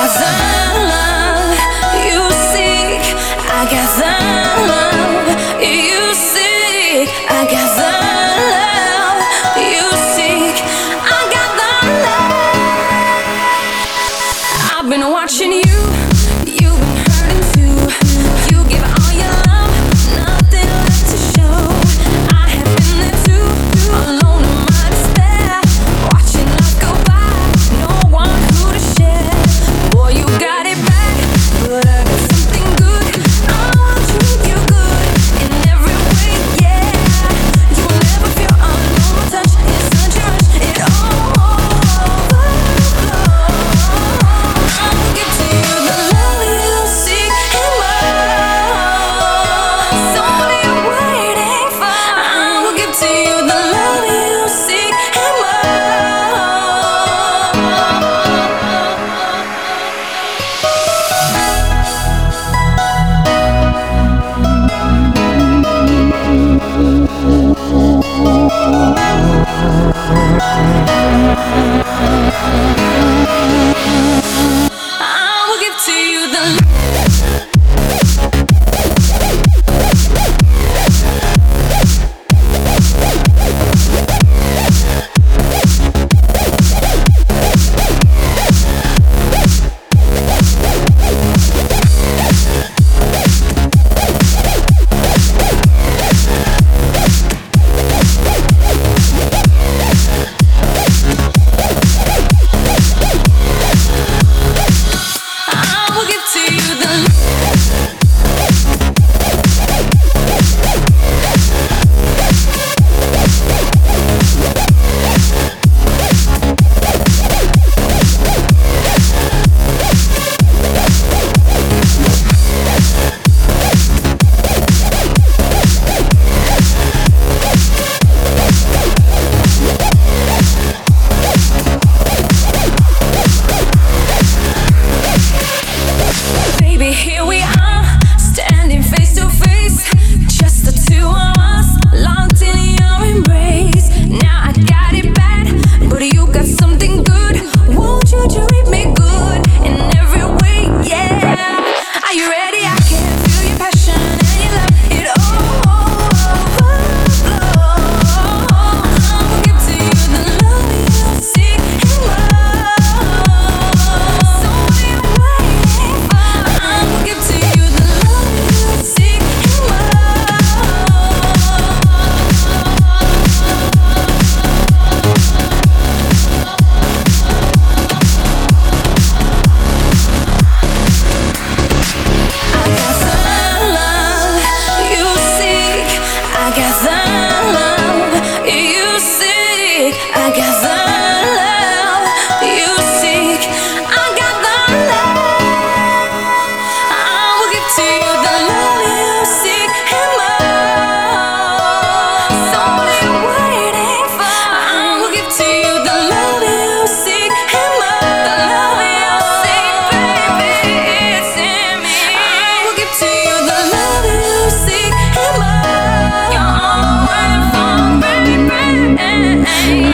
I got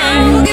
Oh,